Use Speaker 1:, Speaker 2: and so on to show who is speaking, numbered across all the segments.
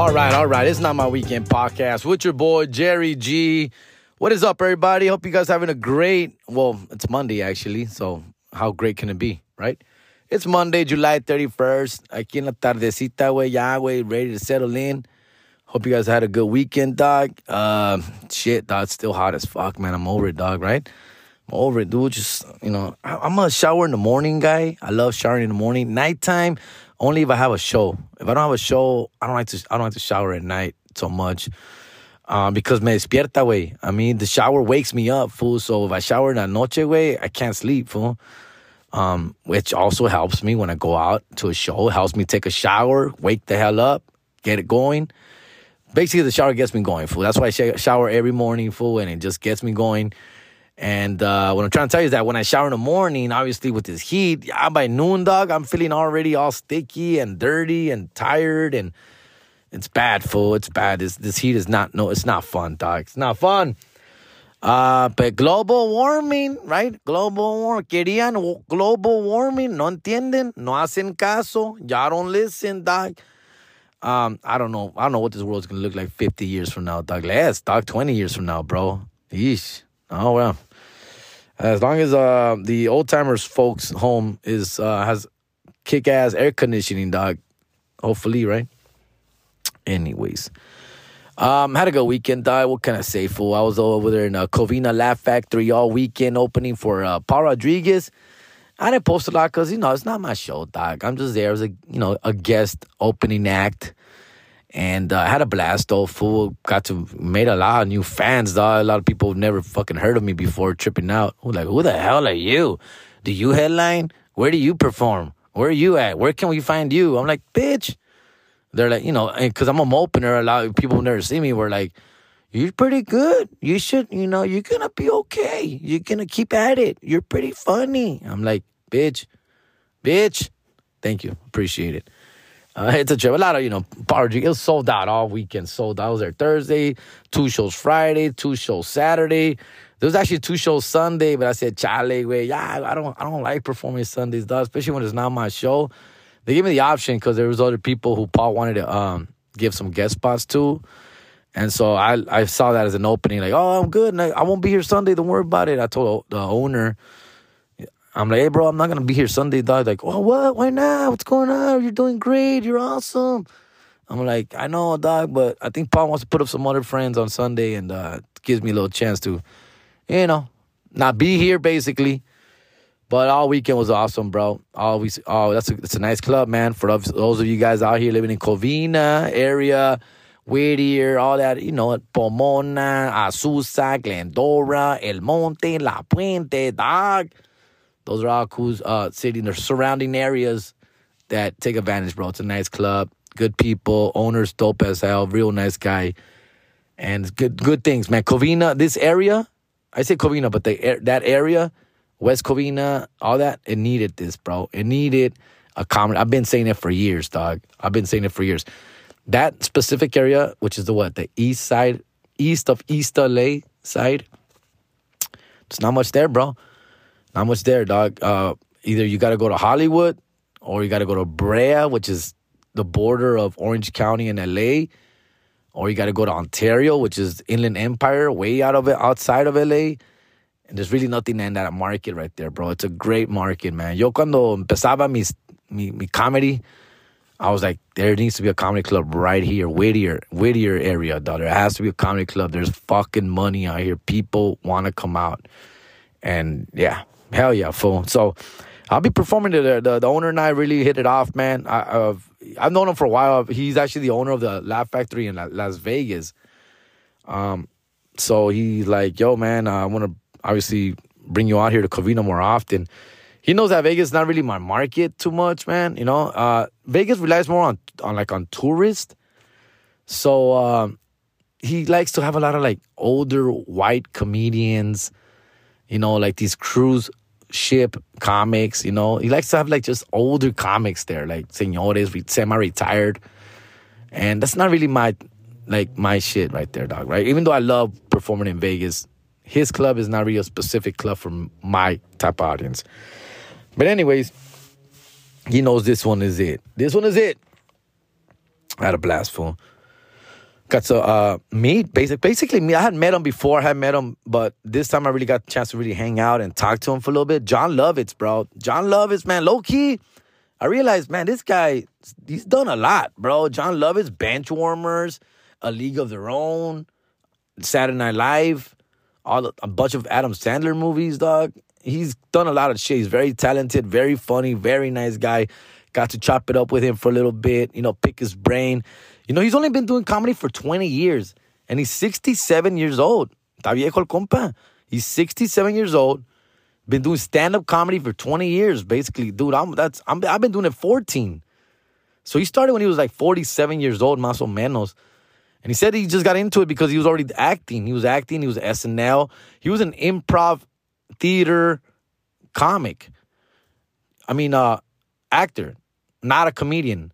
Speaker 1: All right, all right. It's not my weekend podcast with your boy Jerry G. What is up, everybody? Hope you guys having a great. Well, it's Monday actually, so how great can it be, right? It's Monday, July 31st. Aquí en la tardecita, güey, ya, güey, ready to settle in. Hope you guys had a good weekend, dog. Uh, shit, dog, it's still hot as fuck, man. I'm over it, dog, right? I'm over it, dude. Just, you know, I- I'm a shower in the morning guy. I love showering in the morning. Nighttime, only if I have a show. If I don't have a show, I don't like to, I don't like to shower at night so much. Uh, because me despierta, way. I mean, the shower wakes me up, fool. So if I shower in la noche, way, I can't sleep, fool. Um, which also helps me when I go out to a show. It helps me take a shower, wake the hell up, get it going. Basically, the shower gets me going, fool. That's why I shower every morning, fool, and it just gets me going. And uh, what I'm trying to tell you is that when I shower in the morning, obviously with this heat, yeah, by noon, dog, I'm feeling already all sticky and dirty and tired, and it's bad, fool. It's bad. This this heat is not no, it's not fun, dog. It's not fun. Uh, but global warming, right? Global warming. Querían global warming. No entienden. No hacen caso. Y'all don't listen, dog. Um, I don't know. I don't know what this world's gonna look like 50 years from now, dog. Less, dog. 20 years from now, bro. Yeesh. Oh well. As long as uh the old timers folks home is uh has kick ass air conditioning, dog. Hopefully, right? Anyways. Um, had a good weekend, dog. What can I say, fool? I was over there in uh, Covina Laugh Factory all weekend opening for uh, Paul Rodriguez. I didn't post a lot because, you know, it's not my show, dog. I'm just there as a, you know, a guest opening act. And uh, I had a blast, though, fool. Got to made a lot of new fans, Though A lot of people who've never fucking heard of me before tripping out. Who like, who the hell are you? Do you headline? Where do you perform? Where are you at? Where can we find you? I'm like, bitch they're like, you know, because I'm a opener, a lot of people who never see me were like, you're pretty good. You should, you know, you're to be okay. You're to keep at it. You're pretty funny. I'm like, bitch, bitch. Thank you. Appreciate it. Uh, it's a trip. A lot of, you know, party. It was sold out all weekend. Sold out. I was there Thursday, two shows Friday, two shows Saturday. There was actually two shows Sunday, but I said, chale, way, yeah, I don't, I don't like performing Sundays, dog, especially when it's not my show they gave me the option because there was other people who Paul wanted to um, give some guest spots to, and so I I saw that as an opening. Like, oh, I'm good. And I, I won't be here Sunday. Don't worry about it. I told the owner, I'm like, hey, bro, I'm not gonna be here Sunday. Dog, like, oh, what? Why not? What's going on? You're doing great. You're awesome. I'm like, I know, dog, but I think Paul wants to put up some other friends on Sunday, and uh, gives me a little chance to, you know, not be here basically. But all weekend was awesome, bro. Always, oh, that's a, that's a nice club, man. For those of you guys out here living in Covina area, Whittier, all that, you know, Pomona, Azusa, Glendora, El Monte, La Puente, dog. Those are all cool uh, cities, the surrounding areas that take advantage, bro. It's a nice club, good people, owners dope as hell, real nice guy, and good good things, man. Covina, this area, I say Covina, but the that area West Covina, all that, it needed this, bro. It needed a common. I've been saying it for years, dog. I've been saying it for years. That specific area, which is the what, the east side, east of East LA side, there's not much there, bro. Not much there, dog. Uh, either you got to go to Hollywood or you got to go to Brea, which is the border of Orange County and LA, or you got to go to Ontario, which is Inland Empire, way out of it, outside of LA. And there's really nothing in that market right there, bro. It's a great market, man. Yo cuando empezaba mi, mi, mi comedy, I was like, there needs to be a comedy club right here, Whittier, Whittier area, dog. There has to be a comedy club. There's fucking money out here. People want to come out. And yeah, hell yeah, fool. So I'll be performing there. The, the owner and I really hit it off, man. I, I've, I've known him for a while. He's actually the owner of the Laugh Factory in Las Vegas. Um, so he's like, yo, man, I want to obviously bring you out here to Covina more often. He knows that Vegas is not really my market too much, man. You know, uh, Vegas relies more on on like on tourists. So um, he likes to have a lot of like older white comedians, you know, like these cruise ship comics, you know. He likes to have like just older comics there, like senores, semi-retired. And that's not really my like my shit right there, dog, right? Even though I love performing in Vegas, his club is not really a specific club for my type of audience. But anyways, he knows this one is it. This one is it. I had a blast, fool. Got to uh, meet basic basically me. I had met him before, I had met him, but this time I really got the chance to really hang out and talk to him for a little bit. Jon Lovitz, bro. Jon Lovitz, man, low key. I realized, man, this guy, he's done a lot, bro. Jon Lovitz, Benchwarmers, A League of Their Own, Saturday Night Live, all a bunch of Adam Sandler movies, dog. He's done a lot of shit. He's very talented, very funny, very nice guy. Got to chop it up with him for a little bit, you know, pick his brain. You know, he's only been doing comedy for 20 years and he's 67 years old. Viejo el compa. He's 67 years old. Been doing stand up comedy for 20 years, basically. Dude, I'm, that's, I'm, I've been doing it 14. So he started when he was like 47 years old, más o menos. And he said he just got into it because he was already acting. He was acting, he was SNL. He was an improv theater comic. I mean, uh, actor, not a comedian.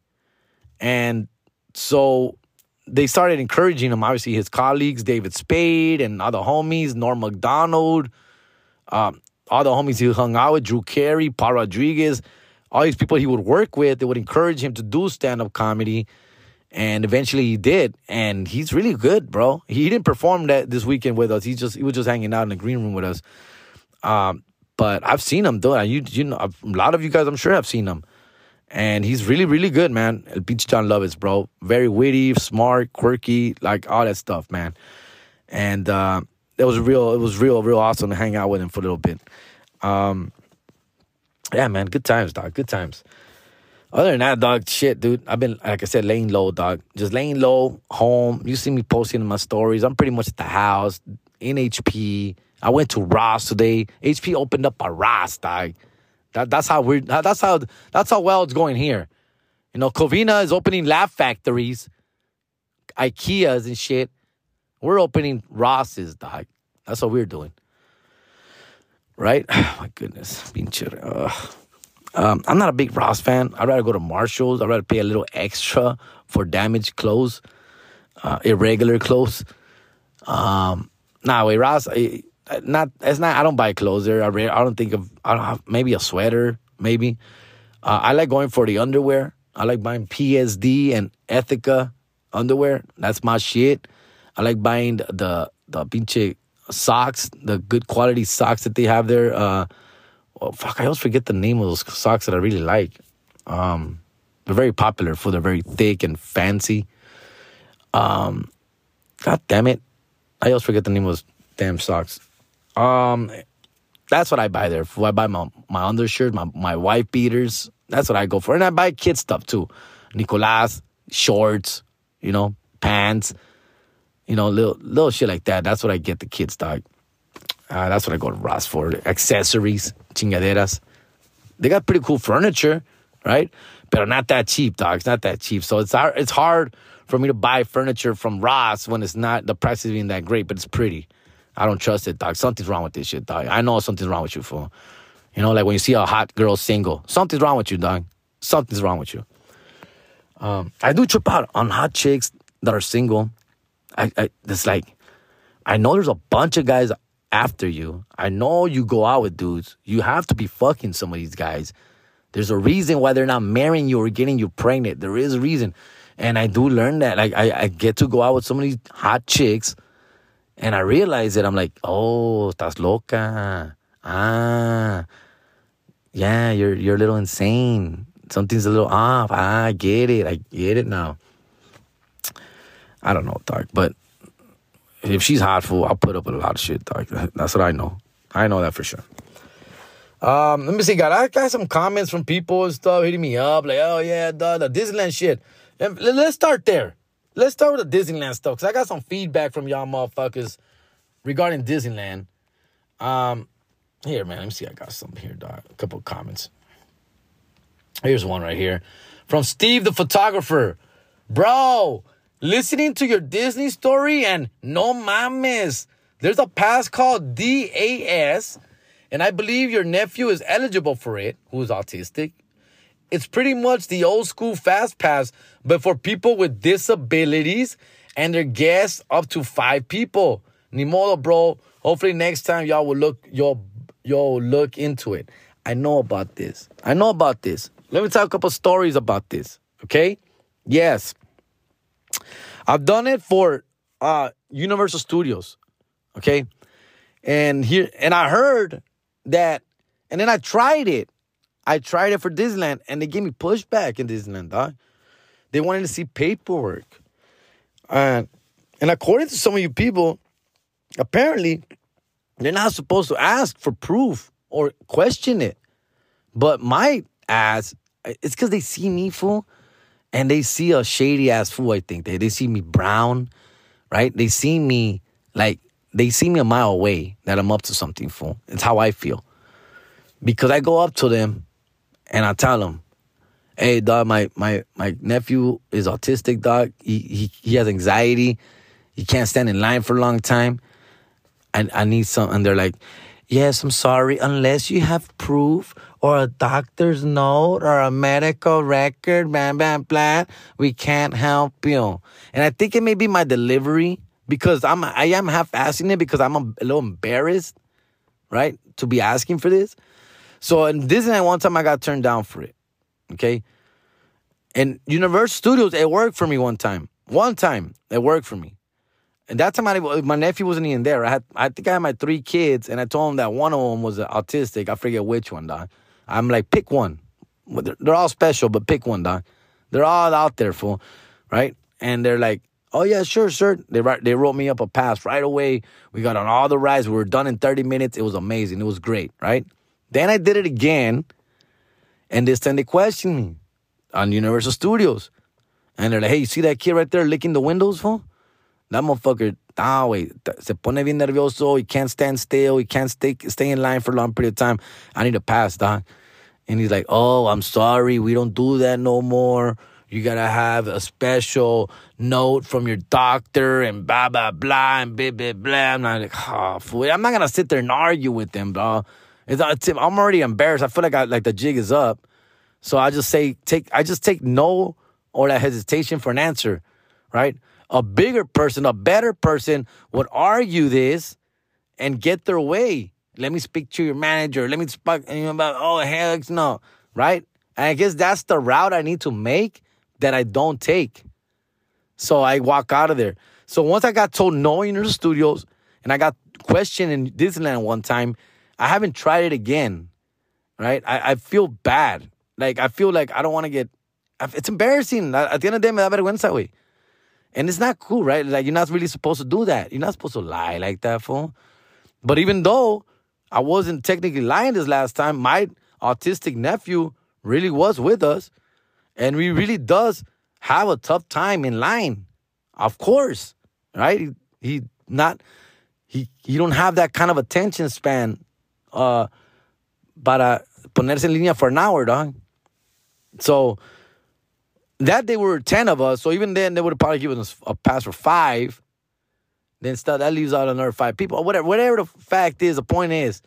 Speaker 1: And so they started encouraging him. Obviously, his colleagues, David Spade and other homies, Norm Macdonald, um, all the homies he hung out with, Drew Carey, Paul Rodriguez, all these people he would work with, they would encourage him to do stand up comedy. And eventually he did. And he's really good, bro. He didn't perform that this weekend with us. He just he was just hanging out in the green room with us. Um, but I've seen him do it. You, you know, a lot of you guys, I'm sure, have seen him and he's really, really good, man. El Beach Jon Lovitz, bro. Very witty, smart, quirky, like all that stuff, man. And uh, it was real, it was real, real awesome to hang out with him for a little bit. Um, yeah, man, good times, dog. Good times. Other than that, dog, shit, dude. I've been, like I said, laying low, dog. Just laying low, home. You see me posting in my stories. I'm pretty much at the house, in HP. I went to Ross today. HP opened up a Ross, dog. That, that's how we're that's how that's how well it's going here. You know, Covina is opening Laugh Factories, IKEAs and shit. We're opening Ross's, dog. That's what we're doing. Right? Oh, my goodness. Um, I'm not a big Ross fan. I'd rather go to Marshall's. I'd rather pay a little extra for damaged clothes, uh, irregular clothes. Um, nah, wait, Ross, I, not it's not. I don't buy clothes there. I I don't think of. I don't have maybe a sweater. Maybe. Uh, I like going for the underwear. I like buying PSD and Ethika underwear. That's my shit. I like buying the the, pinche socks, the good quality socks that they have there. Uh, well, fuck, I always forget the name of those socks that I really like. Um, they're very popular for they're very thick and fancy. Um, God damn it, I always forget the name of those damn socks. Um, that's what I buy there. I buy my my undershirt, my my wife beaters. That's what I go for, and I buy kid stuff too. Nicolas shorts, you know, pants, you know, little little shit like that. That's what I get the kids, dog. Uh, that's what I go to Ross for. Accessories, chingaderas. They got pretty cool furniture, right? But not that cheap, dog. It's not that cheap. So it's hard, it's hard for me to buy furniture from Ross when it's not the price is even that great, but it's pretty. I don't trust it, dog. Something's wrong with this shit, dog. I know something's wrong with you, fool. You know, like when you see a hot girl single, something's wrong with you, dog. Something's wrong with you. Um, I do trip out on hot chicks that are single. I, I, it's like, I know there's a bunch of guys after you. I know you go out with dudes. You have to be fucking some of these guys. There's a reason why they're not marrying you or getting you pregnant. There is a reason. And I do learn that. Like I, I get to go out with some of these hot chicks and I realized it. I'm like, oh, estás loca. Ah, yeah, you're you're a little insane. Something's a little off. Ah, I get it. I get it now. I don't know, dog. But if she's hot, fool, I'll put up with a lot of shit, dog. That's what I know. I know that for sure. Um, let me see, God. I got some comments from people and stuff hitting me up, like, oh yeah, dog, the Disneyland shit. Let's start there. Let's start with the Disneyland stuff because I got some feedback from y'all motherfuckers regarding Disneyland. Um, here, man, let me see. I got some here, dog. A couple comments. Here's one right here from Steve the photographer. Bro, listening to your Disney story and no mames. There's a pass called DAS, and I believe your nephew is eligible for it, who's autistic. It's pretty much the old school fast pass, but for people with disabilities and their guests up to five people. Ni modo, bro. Hopefully next time y'all will look y'all look into it. I know about this. I know about this. Let me tell a couple stories about this. Okay? Yes. I've done it for uh, Universal Studios, okay, and here and I heard that, and then I tried it. I tried it for Disneyland, and they gave me pushback in Disneyland. Dog. They wanted to see paperwork, and and according to some of you people, apparently they're not supposed to ask for proof or question it. But my ass, it's because they see me fool and they see a shady ass fool, I think. They, they see me brown, right? They see me like, they see me a mile away that I'm up to something fool. It's how I feel. Because I go up to them and I tell them, hey, dog, my, my, my nephew is autistic, dog. He, he, he has anxiety. He can't stand in line for a long time. I, I need some. And they're like, yes, I'm sorry, unless you have proof or a doctor's note or a medical record, blah, blah, blah, we can't help you. And I think it may be my delivery because I'm, I am half asking it because I'm a little embarrassed, right, to be asking for this. So in Disneyland, one time I got turned down for it. Okay. And Universal Studios, it worked for me one time. One time, it worked for me. And that time, I, my nephew wasn't even there. I had, I think I had my three kids, and I told him that one of them was autistic. I forget which one, dog. I'm like, pick one. They're, they're all special, but pick one, dog. They're all out there, fool, right? And they're like, oh yeah, sure, sure. They they wrote me up a pass right away. We got on all the rides. We were done in 30 minutes. It was amazing. It was great, right? Then I did it again, and this time they questioned me on Universal Studios, and they're like, hey, you see that kid right there licking the windows, fool? That motherfucker, ah, wait, se pone bien nervioso. He can't stand still. He can't stay stay in line for a long period of time. I need to pass, dog. And he's like, oh, I'm sorry. We don't do that no more. You gotta have a special note from your doctor and blah, blah, blah, and blah, blah, blah. I'm not like, oh, fool. I'm not gonna sit there and argue with them, bro. It's, uh, it's, I'm already embarrassed. I feel like I, like the jig is up. So I just say, take, I just take no or that hesitation for an answer, right? a bigger person, a better person would argue this and get their way. Let me speak to your manager. Let me speak about, oh, heck no, right? And I guess that's the route I need to make that I don't take. So I walk out of there. So once I got told no in the studios and I got questioned in Disneyland one time, I haven't tried it again, right? I, I feel bad. Like, I feel like I don't want to get, it's embarrassing. At the end of the day, me da vergüenza, güey. And it's not cool, right? Like you're not really supposed to do that. You're not supposed to lie like that, fool. But even though I wasn't technically lying this last time, my autistic nephew really was with us. And he really does have a tough time in line. Of course. Right? He, he not he he don't have that kind of attention span uh para ponerse en línea for an hour, dog. So that day we were 10 of us, so even then they would have probably given us a pass for five. Then stuff that leaves out another five people. Whatever, whatever the fact is, the point is,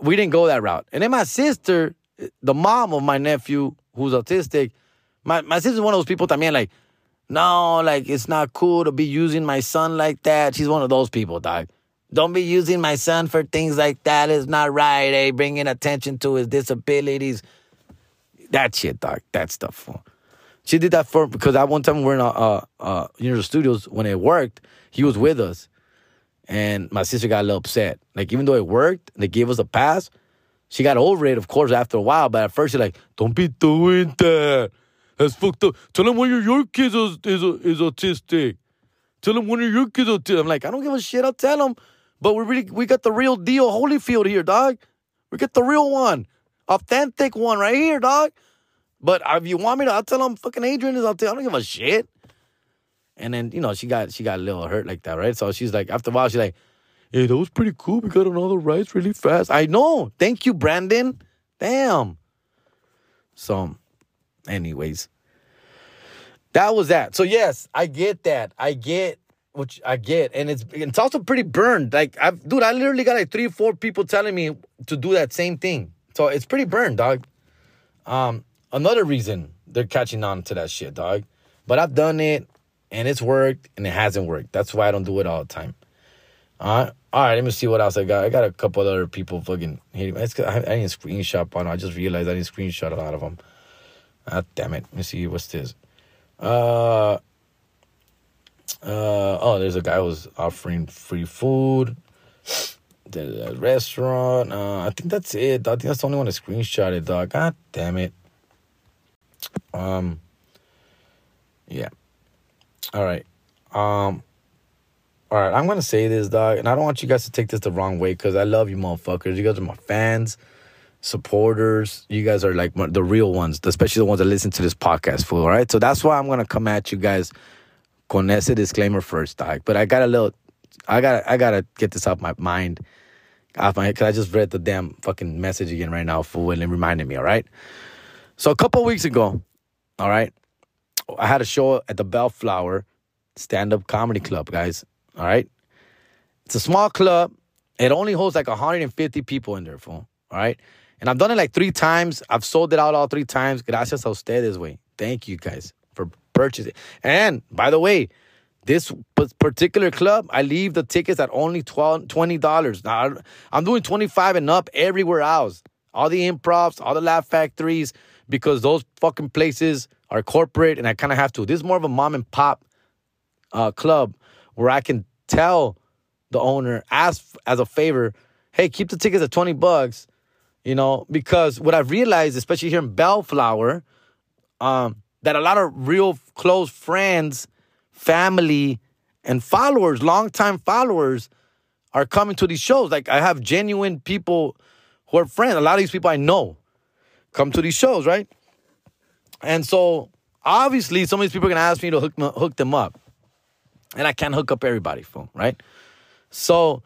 Speaker 1: we didn't go that route. And then my sister, the mom of my nephew who's autistic, my, my sister's one of those people también like, no, like it's not cool to be using my son like that. She's one of those people, dog. Don't be using my son for things like that. It's not right. Hey, bringing attention to his disabilities. That shit, dog. That stuff. She did that for because at one time we were in uh, uh, Universal Studios when it worked. He was with us, and my sister got a little upset. Like even though it worked, and they gave us a pass. She got over it, of course, after a while. But at first, she's like, "Don't be doing that. That's fucked up. Tell them one of your kids is is, is autistic. Tell them one of your kids autistic." I'm like, "I don't give a shit. I'll tell him." But we really we got the real deal, Holyfield here, dog. We get the real one, authentic one right here, dog. But if you want me to, I'll tell him fucking Adrian is. out there. I don't give a shit. And then you know she got she got a little hurt like that, right? So she's like, after a while, she's like, "Hey, that was pretty cool. We got on all the rides really fast." I know. Thank you, Brandon. Damn. So, anyways, that was that. So yes, I get that. I get which I get, and it's it's also pretty burned. Like, I've dude, I literally got like three, four people telling me to do that same thing. So it's pretty burned, dog. Um, another reason they're catching on to that shit, dog. But I've done it and it's worked and it hasn't worked. That's why I don't do it all the time. All right. All right, let me see what else I got. I got a couple other people fucking hitting me. I, I didn't screenshot on. I just realized I didn't screenshot a lot of them. Ah, damn it. Let me see what's this. Uh, Uh, oh, there's a guy who was offering free food. A restaurant. Uh, I think that's it. I think that's the only one to screenshot it, dog. God damn it. Um. Yeah. All right. Um. All right. I'm gonna say this, dog, and I don't want you guys to take this the wrong way because I love you, motherfuckers. You guys are my fans, supporters. You guys are like the real ones, especially the ones that listen to this podcast. Fool. All right. So that's why I'm gonna come at you guys con ese disclaimer first, dog. But I got a little. I got. I gotta get this off my mind. Off my cause I just read the damn fucking message again right now, fool, and it reminded me. All right. So a couple weeks ago, all right, I had a show at the Bellflower Stand Up Comedy Club, guys. All right. It's a small club. It only holds like 150 people in there, fool. All right. And I've done it like three times. I've sold it out all three times. Gracias a ustedes, way. Thank you guys for it. And by the way, this particular club, I leave the tickets at only $20. Now, I'm doing 25 and up everywhere else. All the improvs, all the laugh factories, because those fucking places are corporate and I kind of have to. This is more of a mom and pop uh, club where I can tell the owner, ask as a favor, hey, keep the tickets at 20 bucks, you know, because what I've realized, especially here in Bellflower, um, that a lot of real close friends, family, and followers, longtime followers, are coming to these shows. Like I have genuine people who are friends. A lot of these people I know come to these shows, right? And so obviously some of these people are gonna ask me to hook hook them up. And I can't hook up everybody, phone, right? So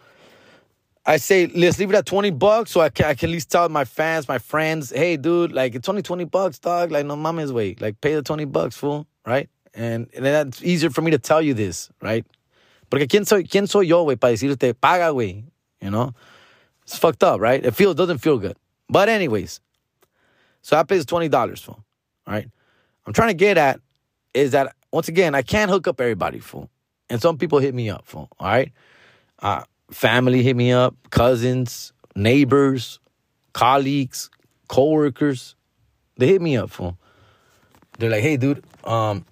Speaker 1: I say, let's leave it at 20 bucks so I can, I can at least tell my fans, my friends, hey, dude, like, it's only 20 bucks, dog. Like, no mama's way. Like, pay the 20 bucks, fool, right? And, and that's easier for me to tell you this, right? Porque ¿quién soy, quién soy yo, güey, para decirte, paga, güey? You know? It's fucked up, right? It feels, doesn't feel good. But anyways, so I pays $20, fool, right? I'm trying to get at is that, once again, I can't hook up everybody, fool. And some people hit me up, fool, all right? Uh, family hit me up, cousins, neighbors, colleagues, coworkers. They hit me up, fool. They're like, hey, dude, um,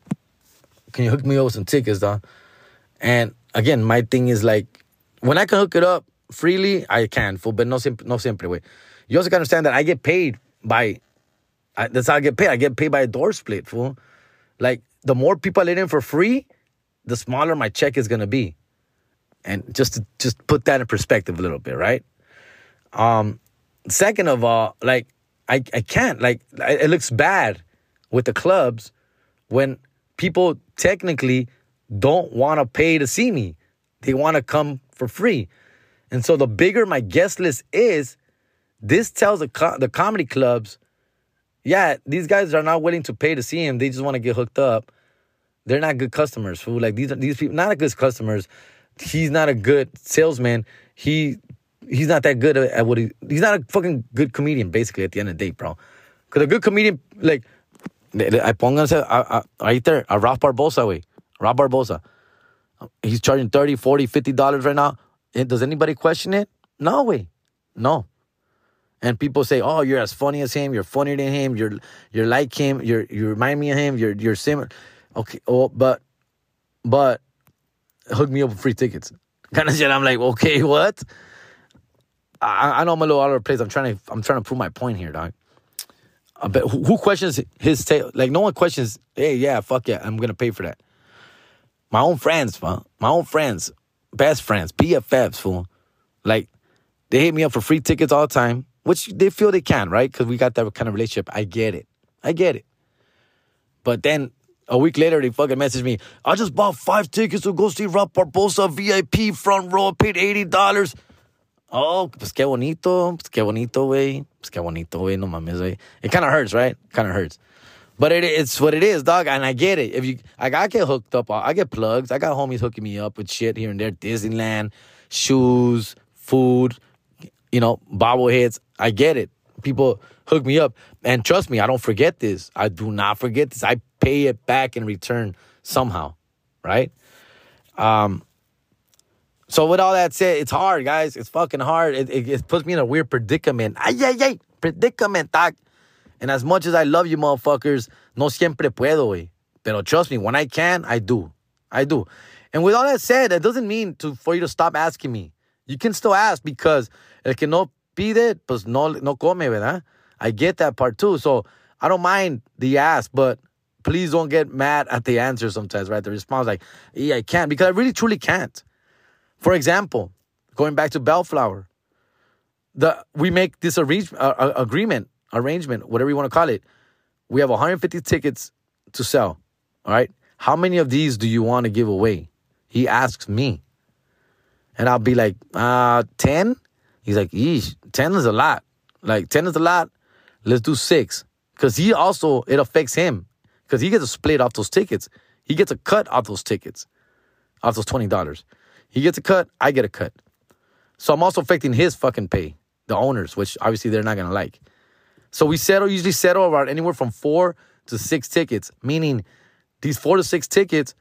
Speaker 1: can you hook me up with some tickets, dog? And again, my thing is like, when I can hook it up freely, I can, fool, but no, simp- no siempre, way. You also gotta understand that I get paid by, I, that's how I get paid. I get paid by a door split, fool. Like, the more people I let in for free, the smaller my check is gonna be and just to just put that in perspective a little bit, right? Um, second of all, like I I can't like it looks bad with the clubs when people technically don't want to pay to see me. They want to come for free. And so the bigger my guest list is, this tells the co- the comedy clubs, yeah, these guys are not willing to pay to see him. They just want to get hooked up. They're not good customers. Fool. Like these these people, not good customers he's not a good salesman. He he's not that good at what he he's not a fucking good comedian basically at the end of the day, bro. Cause a good comedian like I pónganse right there a Ralph Barbosa way. Ralph Barbosa. He's charging 30, 40, 50 dollars right now. Eh, does anybody question it? No way. No. And people say, "Oh, you're as funny as him. You're funnier than him. You're you're like him. You're you remind me of him. You're you're similar." Okay. Oh, but but hook me up with free tickets. Kind of shit. I'm like, okay, what? I, I know I'm a little out of place. I'm trying to I'm trying to prove my point here, dog. I bet who, questions his tail? Like no one questions. Hey, yeah, fuck yeah, I'm gonna pay for that. My own friends, fool. My own friends, best friends, BFFs, fool. Like they hit me up for free tickets all the time, which they feel they can, right? Because we got that kind of relationship. I get it. I get it. But then a week later, they fucking messaged me. I just bought five tickets to go see Rob Barbosa VIP front row. Paid $80. Oh, pues qué bonito. Pues qué bonito, güey. Pues qué bonito, güey. No mames, güey. It kind of hurts, right? Kind of hurts. But it, it's what it is, dog. And I get it. If you, I get hooked up. I get plugs. I got homies hooking me up with shit here and there. Disneyland, shoes, food, you know, bobbleheads. I get it. People hook me up. And trust me, I don't forget this. I do not forget this. I pay it back in return somehow, right? Um, so with all that said, it's hard, guys. It's fucking hard. It, it, it puts me in a weird predicament. Ay, ay, ay, predicament, doc. And as much as I love you, motherfuckers, no siempre puedo, güey. Pero trust me, when I can, I do. I do. And with all that said, that doesn't mean to for you to stop asking me. You can still ask because el que no pide, pues no, no come, ¿verdad? I get that part too. So I don't mind the ask, but please don't get mad at the answer sometimes, right? The response like, yeah, I can't because I really truly can't. For example, going back to Bellflower, the we make this arrange, uh, agreement, arrangement, whatever you want to call it. We have 150 tickets to sell. All right. How many of these do you want to give away? He asks me. And I'll be like, uh, 10? He's like, yeesh, 10 is a lot. Like, 10 is a lot. Let's do six. Because he also, it affects him. Because he gets a split off those tickets. He gets a cut off those tickets, off those $20. He gets a cut, I get a cut. So I'm also affecting his fucking pay, the owners, which obviously they're not gonna like. So we settle, usually settle around anywhere from four to six tickets, meaning these four to six tickets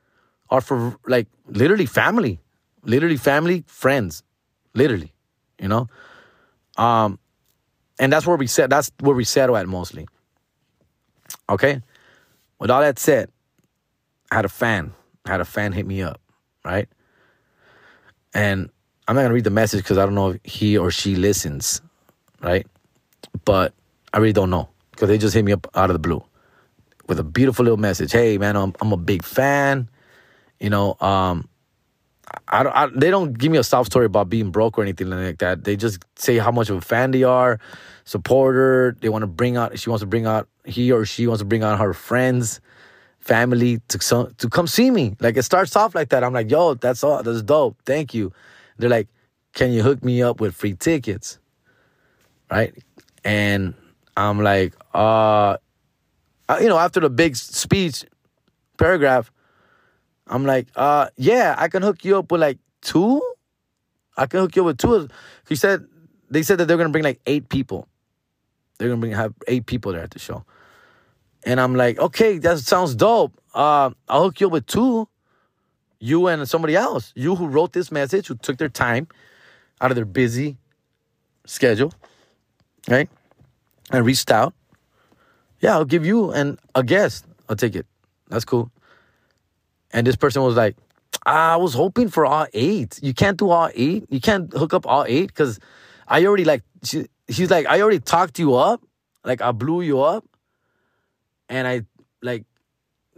Speaker 1: are for like literally family, literally family, friends, literally, you know? Um, and that's where we set, that's where we settle at mostly. Okay? With all that said, I had a fan, I had a fan hit me up, right? And I'm not gonna read the message because I don't know if he or she listens, right? But I really don't know because they just hit me up out of the blue with a beautiful little message. Hey, man, I'm I'm a big fan. You know, um, I, I, they don't give me a soft story about being broke or anything like that. They just say how much of a fan they are, supporter. They want to bring out. She wants to bring out. He or she wants to bring out her friends, family to to come see me. Like it starts off like that. I'm like, yo, that's all. That's dope. Thank you. They're like, can you hook me up with free tickets? Right? And I'm like, uh, you know, after the big speech paragraph, I'm like, uh, yeah, I can hook you up with like two. I can hook you up with two. He said they said that they're gonna bring like eight people. They're gonna bring have eight people there at the show. And I'm like, okay, that sounds dope. Uh, I'll hook you up with two. You and somebody else. You who wrote this message, who took their time out of their busy schedule, right? And reached out. Yeah, I'll give you and a guest a ticket. That's cool. And this person was like, I was hoping for all eight. You can't do all eight. You can't hook up all eight because I already like. She, she's like, I already talked you up. Like I blew you up, and I like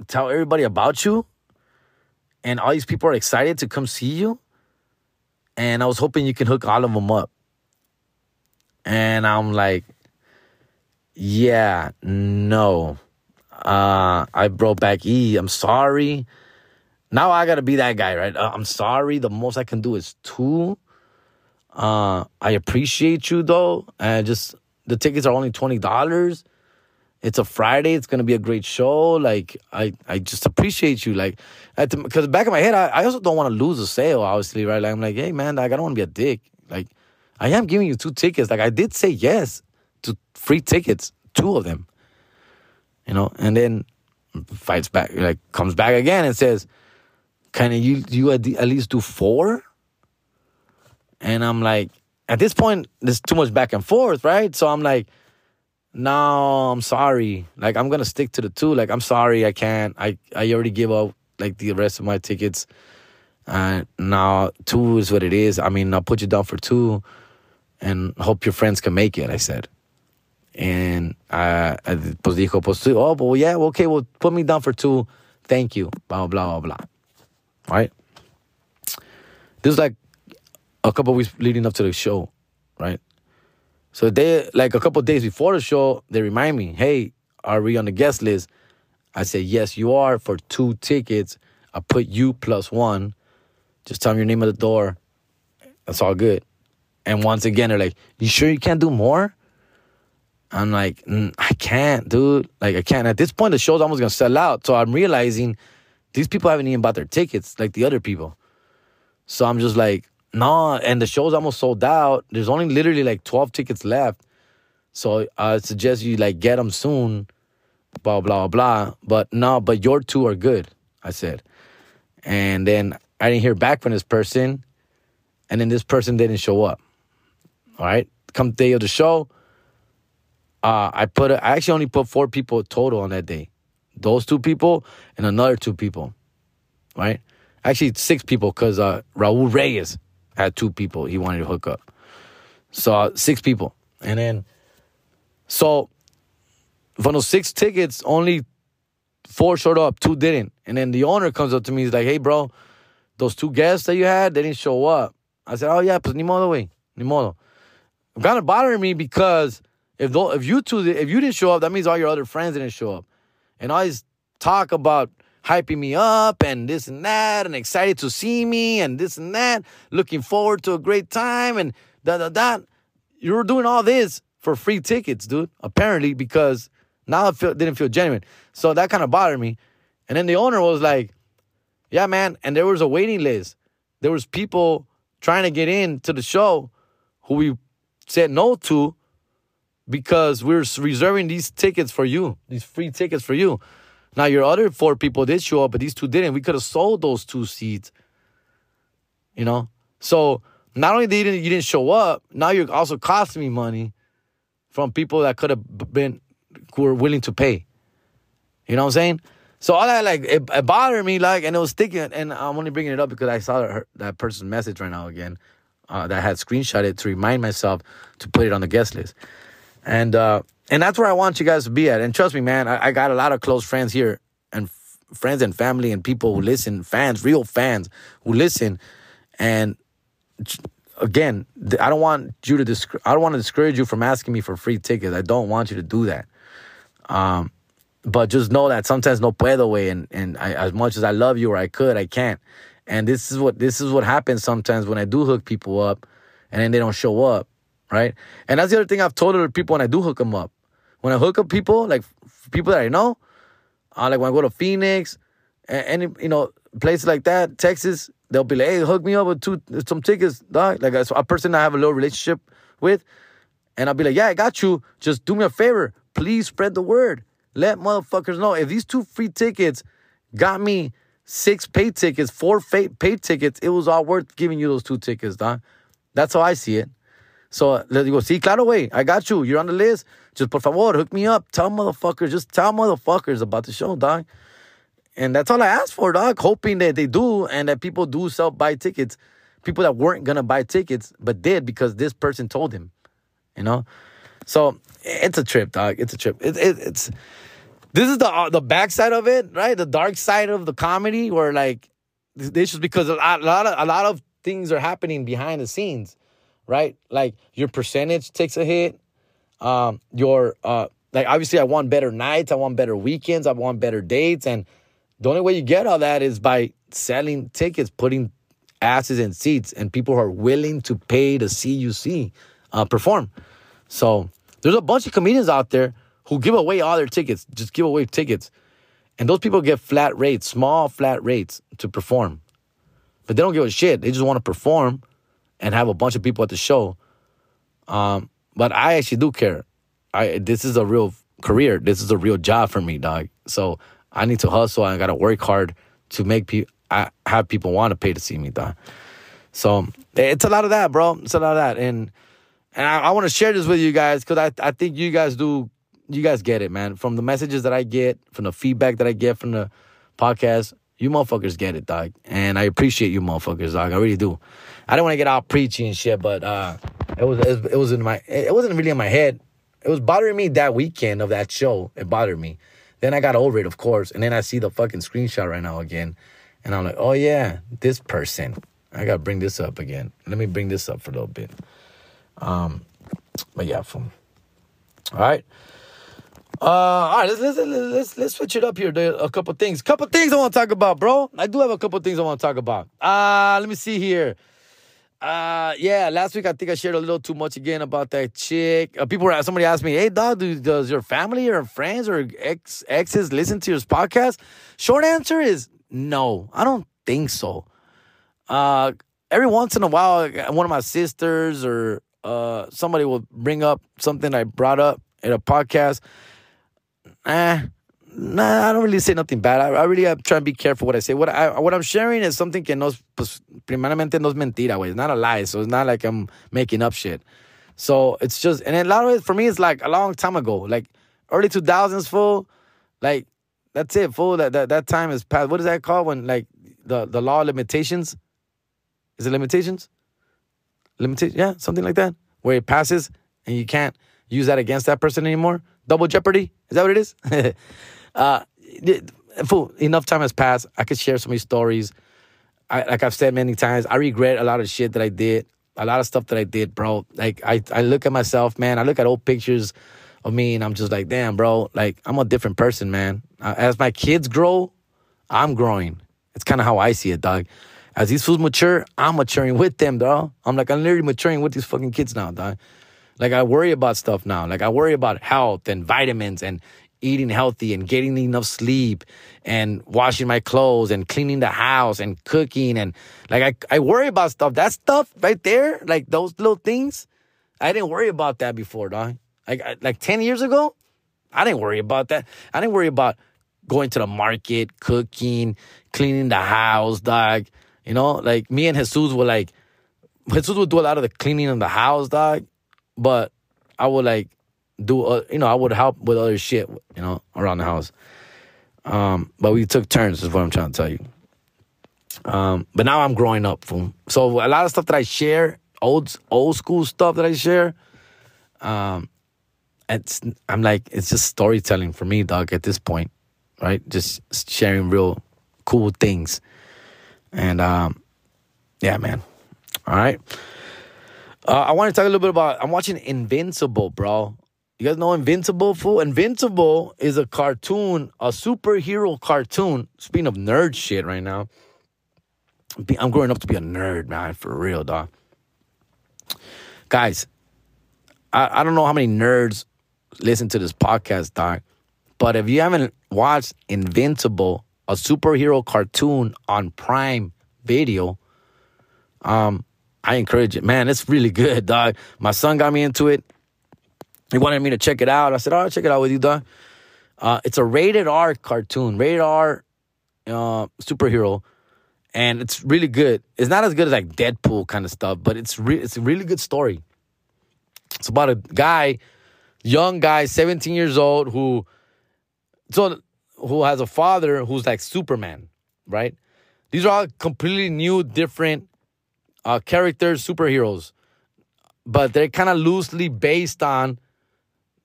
Speaker 1: tell everybody about you, and all these people are excited to come see you. And I was hoping you can hook all of them up. And I'm like, yeah, no. Uh, I broke back E. I'm sorry. Now I gotta be that guy, right? Uh, I'm sorry. The most I can do is two. Uh, I appreciate you though. And just the tickets are only twenty dollars. It's a Friday. It's gonna be a great show. Like I, I just appreciate you. Like, because back in my head, I, I also don't want to lose a sale. Obviously, right? Like I'm like, hey man, like I don't want to be a dick. Like, I am giving you two tickets. Like I did say yes to free tickets, two of them. You know, and then fights back, like comes back again and says, can you you at, least do four? And I'm like, at this point, there's too much back and forth, right? So I'm like, no, I'm sorry. Like I'm gonna stick to the two. Like I'm sorry, I can't. I I already give up like the rest of my tickets. And now two is what it is. I mean, I'll put you down for two, and hope your friends can make it. I said. And uh, pues dijo, pues, oh, well, yeah, okay, well, put me down for two. Thank you. Blah, blah, blah, blah right? This is like a couple weeks leading up to the show, right? So they like a couple days before the show, they remind me, "Hey, are we on the guest list?" I say, "Yes, you are for two tickets. I put you plus one. Just tell me your name at the door. That's all good." And once again, they're like, "You sure you can't do more?" I'm like, "I can't, dude. Like, I can't." At this point, the show's almost gonna sell out. So I'm realizing these people haven't even bought their tickets like the other people. So I'm just like, nah. And the show's almost sold out. There's only literally like 12 tickets left. So I suggest you like get them soon. Blah blah blah. But no, but your two are good. I said, and then I didn't hear back from this person, and then this person didn't show up. All right, come day of the show. Uh, I put a, I actually only put four people total on that day those two people and another two people, right? Actually, six people because uh, Raul Reyes had two people he wanted to hook up. So uh, six people, and then so from those six tickets, only four showed up, two didn't. And then the owner comes up to me, he's like, "Hey, bro, those two guests that you had, they didn't show up." I said, "Oh yeah, pues ni modo, way, ni modo." Kind of bothering me because if though if you two if you didn't show up, that means all your other friends didn't show up, and always talk about hyping me up and this and that and excited to see me and this and that, looking forward to a great time and da da da. You were doing all this for free tickets, dude. Apparently, because now it feel, didn't feel genuine. So that kind of bothered me. And then the owner was like, "Yeah, man." And there was a waiting list. There was people trying to get in to the show who we said no to because we we're reserving these tickets for you, these free tickets for you. Now your other four people did show up, but these two didn't. We could have sold those two seats. You know? So not only did you didn't, you didn't show up, now you're also costing me money from people that could have been who were willing to pay. You know what I'm saying? So all that like it, it bothered me like, and it was sticking. And I'm only bringing it up because I saw that, that person's message right now again. Uh, that I had screenshot it to remind myself to put it on the guest list. And uh, and that's where I want you guys to be at. And trust me, man, I, I got a lot of close friends here and f- friends and family and people who listen, fans, real fans who listen. And again, I don't want you to disc- I don't want to discourage you from asking me for free tickets. I don't want you to do that. Um, but just know that sometimes no puedo way, and and I, as much as I love you or I could, I can't. And this is what this is what happens sometimes when I do hook people up, and then they don't show up right? And that's the other thing I've told other people when I do hook them up. When I hook up people, like people that I know, uh, like when I go to Phoenix, any you know places like that, Texas, they'll be like, "Hey, hook me up with two some tickets, dog." Like a, a person I have a little relationship with, and I'll be like, "Yeah, I got you. Just do me a favor, please spread the word. Let motherfuckers know if these two free tickets got me six paid tickets, four paid tickets. It was all worth giving you those two tickets, dog. That's how I see it. So le digo, sí, claro, güey. I got you. You're on the list. Just por favor, hook me up. Tell motherfuckers, just tell motherfuckers about the show, dog. And that's all I asked for, dog. Hoping that they do and that people do sell buy tickets. People that weren't gonna buy tickets but did because this person told him. You know? So it's a trip, dog. It's a trip. It, it, it's this is the uh, the backside of it, right? The dark side of the comedy, where like this is because a lot of a lot of things are happening behind the scenes right? Like your percentage takes a hit. Um, your uh, like obviously I want better nights, I want better weekends, I want better dates, and the only way you get all that is by selling tickets, putting asses in seats, and people who are willing to pay to see you see uh, perform. So there's a bunch of comedians out there who give away all their tickets, just give away tickets. And those people get flat rates, small flat rates to perform. But they don't give a shit. They just want to perform and have a bunch of people at the show. Um, but I actually do care. I this is a real career. This is a real job for me, dog. So I need to hustle. I gotta work hard to make people. I have people want to pay to see me, dog. So it's a lot of that, bro. It's a lot of that, and and I, I want to share this with you guys because I I think you guys do. You guys get it, man. From the messages that I get, from the feedback that I get from the podcast, you motherfuckers get it, dog. And I appreciate you motherfuckers, dog. I really do. I don't want to get all preachy and shit, but uh, it was it was in my it wasn't really in my head. It was bothering me that weekend of that show. It bothered me. Then I got over it, of course, and then I see the fucking screenshot right now again, and I'm like, oh yeah, this person. I gotta bring this up again. Let me bring this up for a little bit. Um, but yeah, from all right. Uh, all right, let's let's let's let's switch it up here. A couple things, couple things I want to talk about, bro. I do have a couple things I want to talk about. Uh, let me see here. Uh, yeah, last week I think I shared a little too much again about that chick. Uh, people were somebody asked me, "Hey, dog, do, does your family or friends or ex exes listen to your podcast?" Short answer is no. I don't think so. Uh, every once in a while, one of my sisters or uh somebody will bring up something I brought up in a podcast. Eh, nah, I don't really say nothing bad. I, I really trying to be careful what I say. What I what I'm sharing is something que no, pues, primeramente no es mentira. It's not a lie, so it's not like I'm making up shit. So it's just, and a lot of it for me is like a long time ago, like early 2000s, full. Like that's it, full. That that that time is past. What is that called when like the the law limitations. Is it limitations? Limitation, yeah, something like that, where it passes and you can't use that against that person anymore. Double jeopardy, is that what it is? uh, fool, enough time has passed. I could share so many stories. I, like I've said many times, I regret a lot of shit that I did, a lot of stuff that I did, bro. Like I, I look at myself, man. I look at old pictures of me, and I'm just like, damn, bro. Like I'm a different person, man. Uh, as my kids grow, I'm growing. It's kind of how I see it, dog. As these fools mature, I'm maturing with them, dog. I'm like, I'm literally maturing with these fucking kids now, dog. Like I worry about stuff now. Like I worry about health and vitamins and eating healthy and getting enough sleep and washing my clothes and cleaning the house and cooking and like I, I worry about stuff. That stuff right there, like those little things, I didn't worry about that before, dog. Like like 10 years ago, I didn't worry about that. I didn't worry about going to the market, cooking, cleaning the house, dog. You know, like me and Jesus were like, Jesus would do a lot of the cleaning of the house, dog. But I would like do uh, you know I would help with other shit you know around the house. Um, but we took turns is what I'm trying to tell you. Um, but now I'm growing up, from so a lot of stuff that I share, old old school stuff that I share, um, it's I'm like it's just storytelling for me, dog. At this point, right? Just sharing real cool things, and um, yeah, man. All right. Uh, I want to talk a little bit about. I'm watching Invincible, bro. You guys know Invincible, fool? Invincible is a cartoon, a superhero cartoon. Speaking of nerd shit right now, I'm growing up to be a nerd, man, for real, dog. Guys, I, I don't know how many nerds listen to this podcast, dog, but if you haven't watched Invincible, a superhero cartoon on Prime Video, um, I encourage it. Man, it's really good, dog. My son got me into it. He wanted me to check it out. I said, "All right, check it out with you, dog." Uh, it's a rated R cartoon, rated R uh, superhero, and it's really good. It's not as good as like Deadpool kind of stuff, but it's re- it's a really good story. It's about a guy, young guy, 17 years old, who so who has a father who's like Superman, right? These are all completely new, different uh, characters, superheroes, but they're kind of loosely based on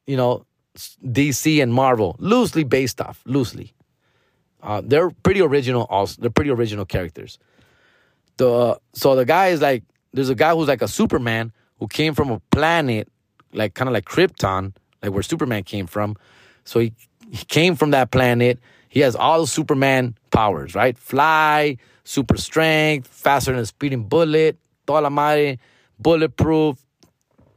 Speaker 1: you know, DC and Marvel, loosely based off, loosely. Uh, they're pretty original. Also, they're pretty original characters. The so the guy is like, there's a guy who's like a Superman who came from a planet like kind of like Krypton, like where Superman came from. So he he came from that planet. He has all Superman powers, right? Fly, super strength, faster than a speeding bullet, toda la madre, bulletproof,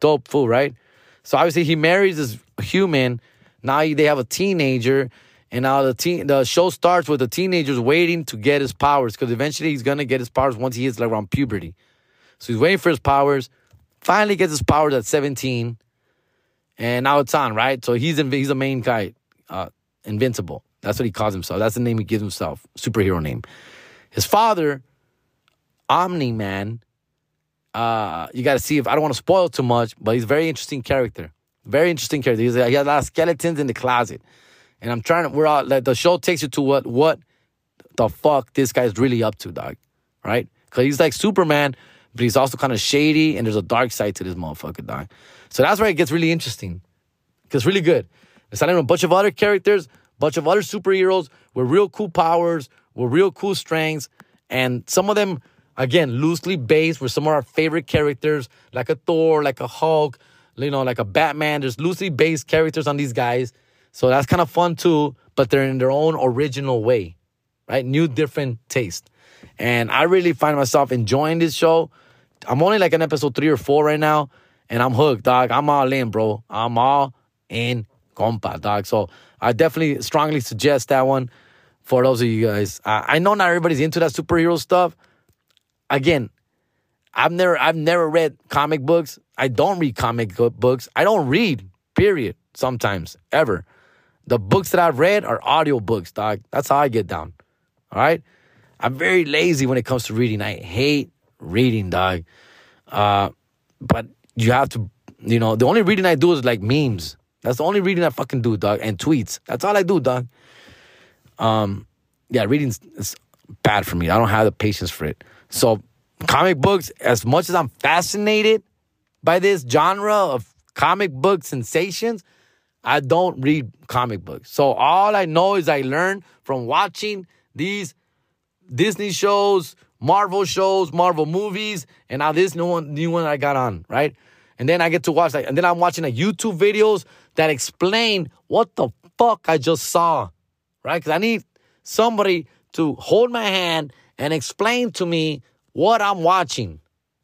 Speaker 1: dope fool, right? So obviously he marries this human. Now they have a teenager, and now the teen the show starts with the teenager's waiting to get his powers because eventually he's gonna get his powers once he hits like around puberty. So he's waiting for his powers. Finally gets his powers at 17, and now it's on right. So he's in, he's a main guy, uh, invincible. That's what he calls himself. That's the name he gives himself, superhero name. His father, Omni Man, uh, you got to see if I don't want to spoil too much, but he's a very interesting character. Very interesting character. He's, he has a lot of skeletons in the closet, and I'm trying to. We're all like the show takes you to what what the fuck this guy's really up to, dog. Right? Because he's like Superman, but he's also kind of shady, and there's a dark side to this motherfucker, dog. So that's where it gets really interesting. Cause really good. It's not even a bunch of other characters, bunch of other superheroes with real cool powers, with real cool strengths, and some of them Again, loosely based with some of our favorite characters, like a Thor, like a Hulk, you know, like a Batman. There's loosely based characters on these guys. So that's kind of fun too, but they're in their own original way, right? New, different taste. And I really find myself enjoying this show. I'm only like in episode three or four right now, and I'm hooked, dog. I'm all in, bro. I'm all in, compa, dog. So I definitely strongly suggest that one for those of you guys. I, I know not everybody's into that superhero stuff, again, I've never I've never read comic books. I don't read comic books. I don't read, period, sometimes, ever. The books that I've read are audio books, dog. That's how I get down. All right? I'm very lazy when it comes to reading. I hate reading, dog. Uh, but you have to, you know, the only reading I do is like memes. That's the only reading I fucking do, dog, and tweets. That's all I do, dog. Um, yeah, reading is bad for me. I don't have the patience for it. So, comic books, as much as I'm fascinated by this genre of comic book sensations, I don't read comic books. So, all I know is I learn from watching these Disney shows, Marvel shows, Marvel movies, and now this new one, new one I got on, right? And then I get to watch like, and then I'm watching like YouTube videos that explain what the fuck I just saw, right? Because I need somebody to hold my hand and explain to me what I'm watching.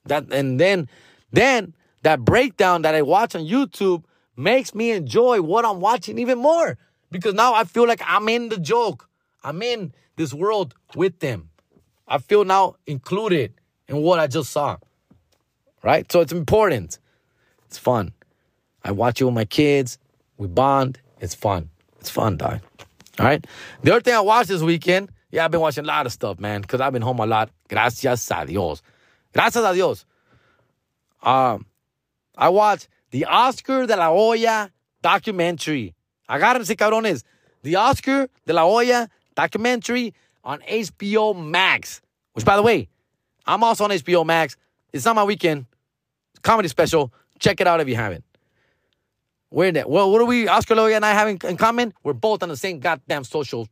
Speaker 1: That and then then that breakdown that I watch on YouTube makes me enjoy what I'm watching even more because now I feel like I'm in the joke. I'm in this world with them. I feel now included in what I just saw. Right? So it's important. It's fun. I watch it with my kids. We bond. It's fun. It's fun, dog. All right. The other thing I watched this weekend, yeah, I've been watching a lot of stuff, man, because I've been home a lot. Gracias a Dios. Gracias a Dios. Um, I watched the Oscar de la Hoya documentary. Agárrense, cabrones. The Oscar de la Hoya documentary on HBO Max. Which, by the way, I'm also on HBO Max. It's not my weekend. Comedy special. Check it out if you haven't. We're in it. Well, what are we, Oscar Loya and I having in common? We're both on the same goddamn social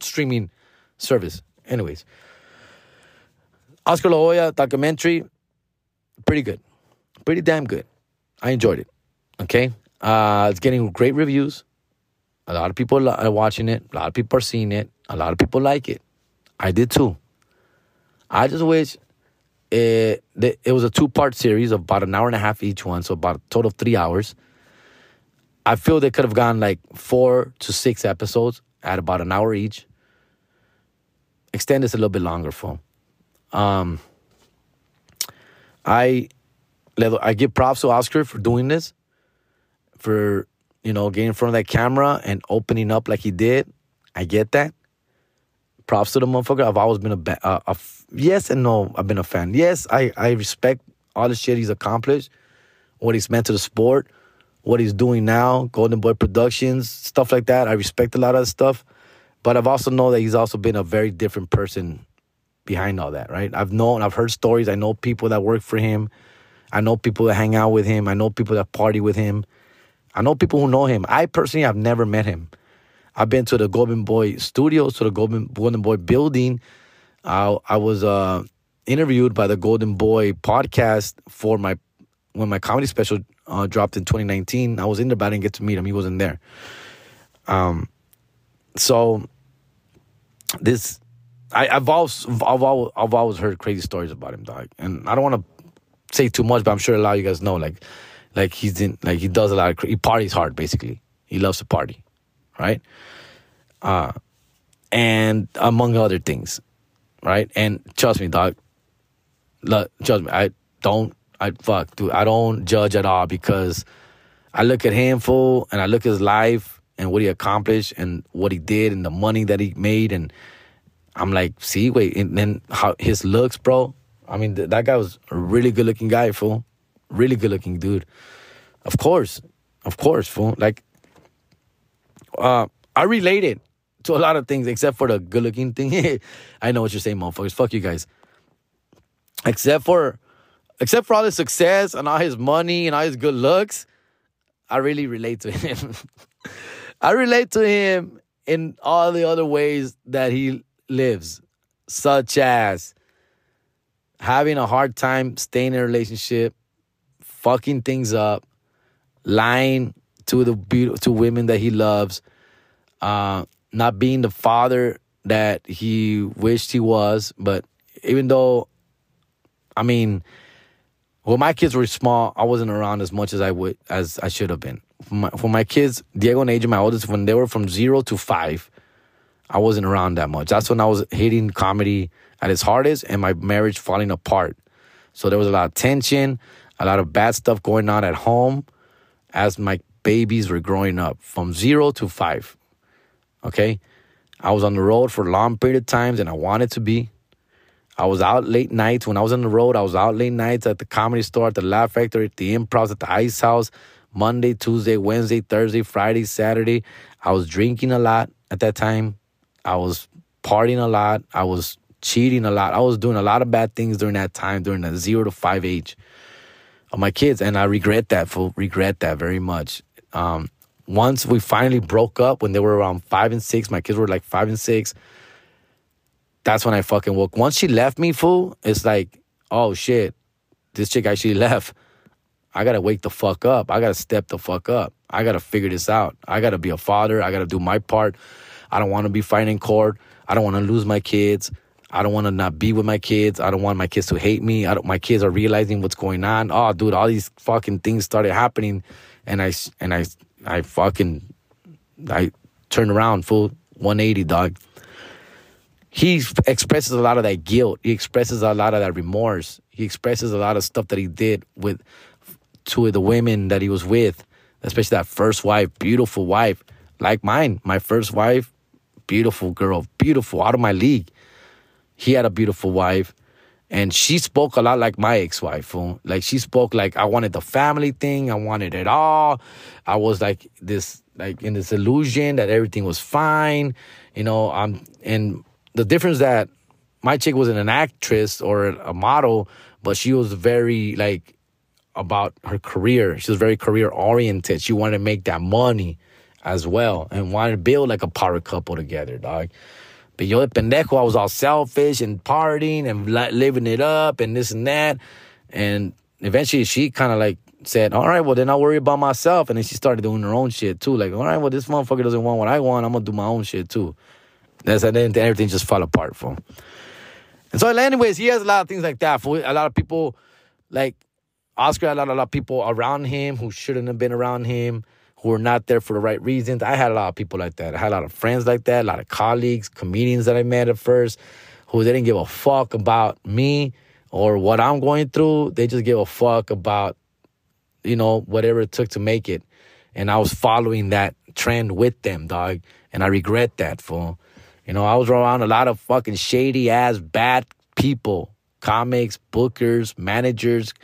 Speaker 1: streaming service. Anyways, Oscar La Hoya documentary, pretty good, pretty damn good. I enjoyed it. Okay, uh, it's getting great reviews. A lot of people are watching it. A lot of people are seeing it. A lot of people like it. I did too. I just wish it, it was a two part series of about an hour and a half each one, so about a total of three hours. I feel they could have gone like four to six episodes at about an hour each. Extend this a little bit longer for. Um, I I give props to Oscar for doing this, for you know getting in front of that camera and opening up like he did. I get that. Props to the motherfucker. I've always been a, a, a yes and no. I've been a fan. Yes, I I respect all the shit he's accomplished, what he's meant to the sport what he's doing now, Golden Boy Productions, stuff like that. I respect a lot of stuff. But I've also know that he's also been a very different person behind all that, right? I've known, I've heard stories. I know people that work for him. I know people that hang out with him. I know people that party with him. I know people who know him. I personally have never met him. I've been to the Golden Boy studios, to the Golden, Golden Boy building. I, I was uh, interviewed by the Golden Boy podcast for my when my comedy special uh, dropped in 2019. I was in there, but I didn't get to meet him. He wasn't there. Um, so this, I, have always, I've always, I've always heard crazy stories about him, dog. And I don't want to say too much, but I'm sure a lot of you guys know, like, like he's in, like he does a lot of, he parties hard, basically. He loves to party, right? Uh, and among other things, right? And trust me, dog. Look, trust me, I don't I fuck, dude. I don't judge at all because I look at him full and I look at his life and what he accomplished and what he did and the money that he made and I'm like, see, wait, and then how his looks, bro. I mean, th- that guy was a really good looking guy, fool. Really good looking dude. Of course, of course, fool. Like, uh, I related to a lot of things except for the good looking thing. I know what you're saying, motherfuckers. Fuck you guys. Except for except for all his success and all his money and all his good looks, I really relate to him. I relate to him in all the other ways that he lives, such as having a hard time staying in a relationship, fucking things up, lying to the to women that he loves, uh, not being the father that he wished he was. But even though, I mean, when my kids were small, I wasn't around as much as I would as I should have been. For my, for my kids, Diego and Adrian, my oldest, when they were from zero to five, I wasn't around that much. That's when I was hitting comedy at its hardest and my marriage falling apart. So there was a lot of tension, a lot of bad stuff going on at home as my babies were growing up from zero to five. Okay? I was on the road for long period of times and I wanted to be. I was out late nights when I was on the road. I was out late nights at the comedy store, at the Laugh Factory, at the Improv, at the Ice House, Monday, Tuesday, Wednesday, Thursday, Friday, Saturday. I was drinking a lot at that time. I was partying a lot. I was cheating a lot. I was doing a lot of bad things during that time, during that zero to five age of my kids, and I regret that. Full regret that very much. Um, once we finally broke up when they were around five and six, my kids were like five and six. That's when I fucking woke. Once she left me, fool, it's like, oh shit, this chick actually left. I gotta wake the fuck up. I gotta step the fuck up. I gotta figure this out. I gotta be a father. I gotta do my part. I don't wanna be fighting court. I don't wanna lose my kids. I don't wanna not be with my kids. I don't want my kids to hate me. I don't, my kids are realizing what's going on. Oh, dude, all these fucking things started happening, and I and I I fucking I turned around full 180, dog. He expresses a lot of that guilt. He expresses a lot of that remorse. He expresses a lot of stuff that he did with two of the women that he was with, especially that first wife, beautiful wife, like mine. My first wife, beautiful girl, beautiful, out of my league. He had a beautiful wife. And she spoke a lot like my ex-wife. Like she spoke like I wanted the family thing. I wanted it all. I was like this, like in this illusion that everything was fine. You know, I'm and the difference that my chick wasn't an actress or a model, but she was very like about her career. She was very career oriented. She wanted to make that money as well and wanted to build like a power couple together, dog. But yo de pendejo, I was all selfish and partying and living it up and this and that. And eventually she kind of like said, all right, well, then I'll worry about myself. And then she started doing her own shit too. Like, all right, well, this motherfucker doesn't want what I want. I'm going to do my own shit too. That's and then everything just fell apart for him. And so, anyways, he has a lot of things like that. For a lot of people, like Oscar had a lot, a lot of people around him who shouldn't have been around him, who were not there for the right reasons. I had a lot of people like that. I had a lot of friends like that, a lot of colleagues, comedians that I met at first who they didn't give a fuck about me or what I'm going through. They just give a fuck about, you know, whatever it took to make it. And I was following that trend with them, dog. And I regret that, fool. You know, I was around a lot of fucking shady ass, bad people, comics, bookers, managers,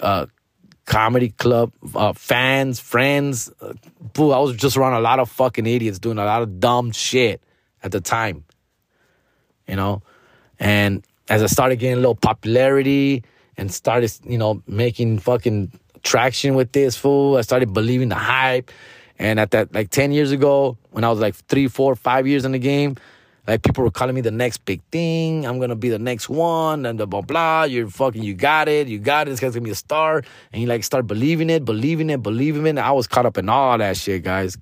Speaker 1: uh, comedy club uh, fans, friends. Uh, boo, I was just around a lot of fucking idiots doing a lot of dumb shit at the time. You know, and as I started getting a little popularity and started, you know, making fucking traction with this fool, I started believing the hype. And at that, like 10 years ago, when I was like three, four, five years in the game, like people were calling me the next big thing. I'm gonna be the next one, and the blah blah. You're fucking, you got it, you got it. This guy's gonna be a star, and you like start believing it, believing it, believing it. I was caught up in all that shit, guys.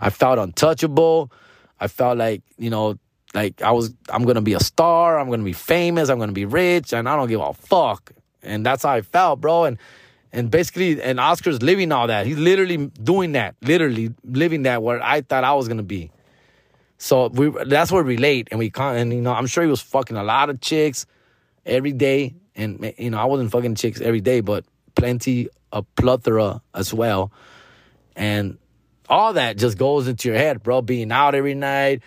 Speaker 1: I felt untouchable. I felt like you know, like I was. I'm gonna be a star. I'm gonna be famous. I'm gonna be rich, and I don't give a fuck. And that's how I felt, bro. And and basically, and Oscar's living all that. He's literally doing that, literally living that where I thought I was gonna be. So we that's where we relate, and we con and you know I'm sure he was fucking a lot of chicks every day, and you know I wasn't fucking chicks every day, but plenty a plethora as well, and all that just goes into your head, bro. Being out every night,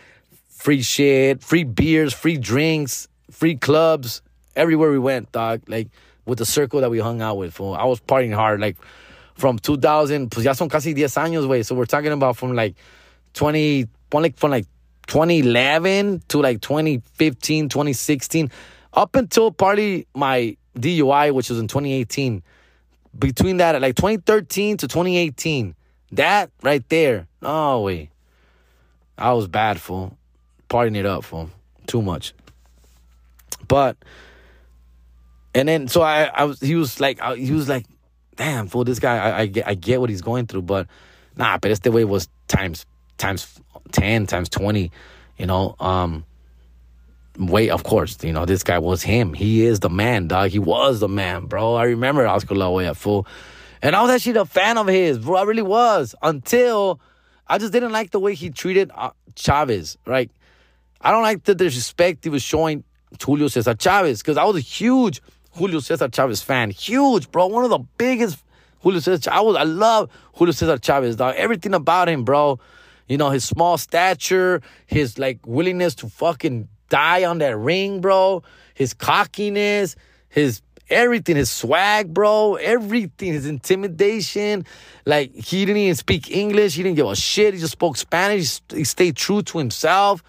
Speaker 1: free shit, free beers, free drinks, free clubs, everywhere we went, dog. Like with the circle that we hung out with, fool. I was partying hard, like from 2000, pues ya son casi 10 años, way. So we're talking about from like 20, like from like 2011 to like 2015, 2016, up until partly my DUI, which was in 2018. Between that, like 2013 to 2018, that right there, no way. I was bad, fool. Partying it up, fool. Too much. But, and then, so I, I was, he was like, I, he was like, damn, fool, this guy, I, I, get, I get what he's going through, but nah, but it's the way it was times, times 10 times 20 you know um wait of course you know this guy was him. He is the man dog. He was the man bro. I remember oscar la hoya full and i was actually a fan of his bro. I really was. Until i just didn't like the way he treated uh, chavez right? I don't like the disrespect he was showing julio cesar chavez because i was a huge julio cesar chavez fan. Huge bro. One of the biggest julio cesar i was i love julio cesar chavez dog. Everything about him bro you know, his small stature, his like willingness to fucking die on that ring, bro. His cockiness, his everything, his swag, bro, everything, his intimidation. Like he didn't even speak English. He didn't give a shit. He just spoke Spanish. He stayed true to himself.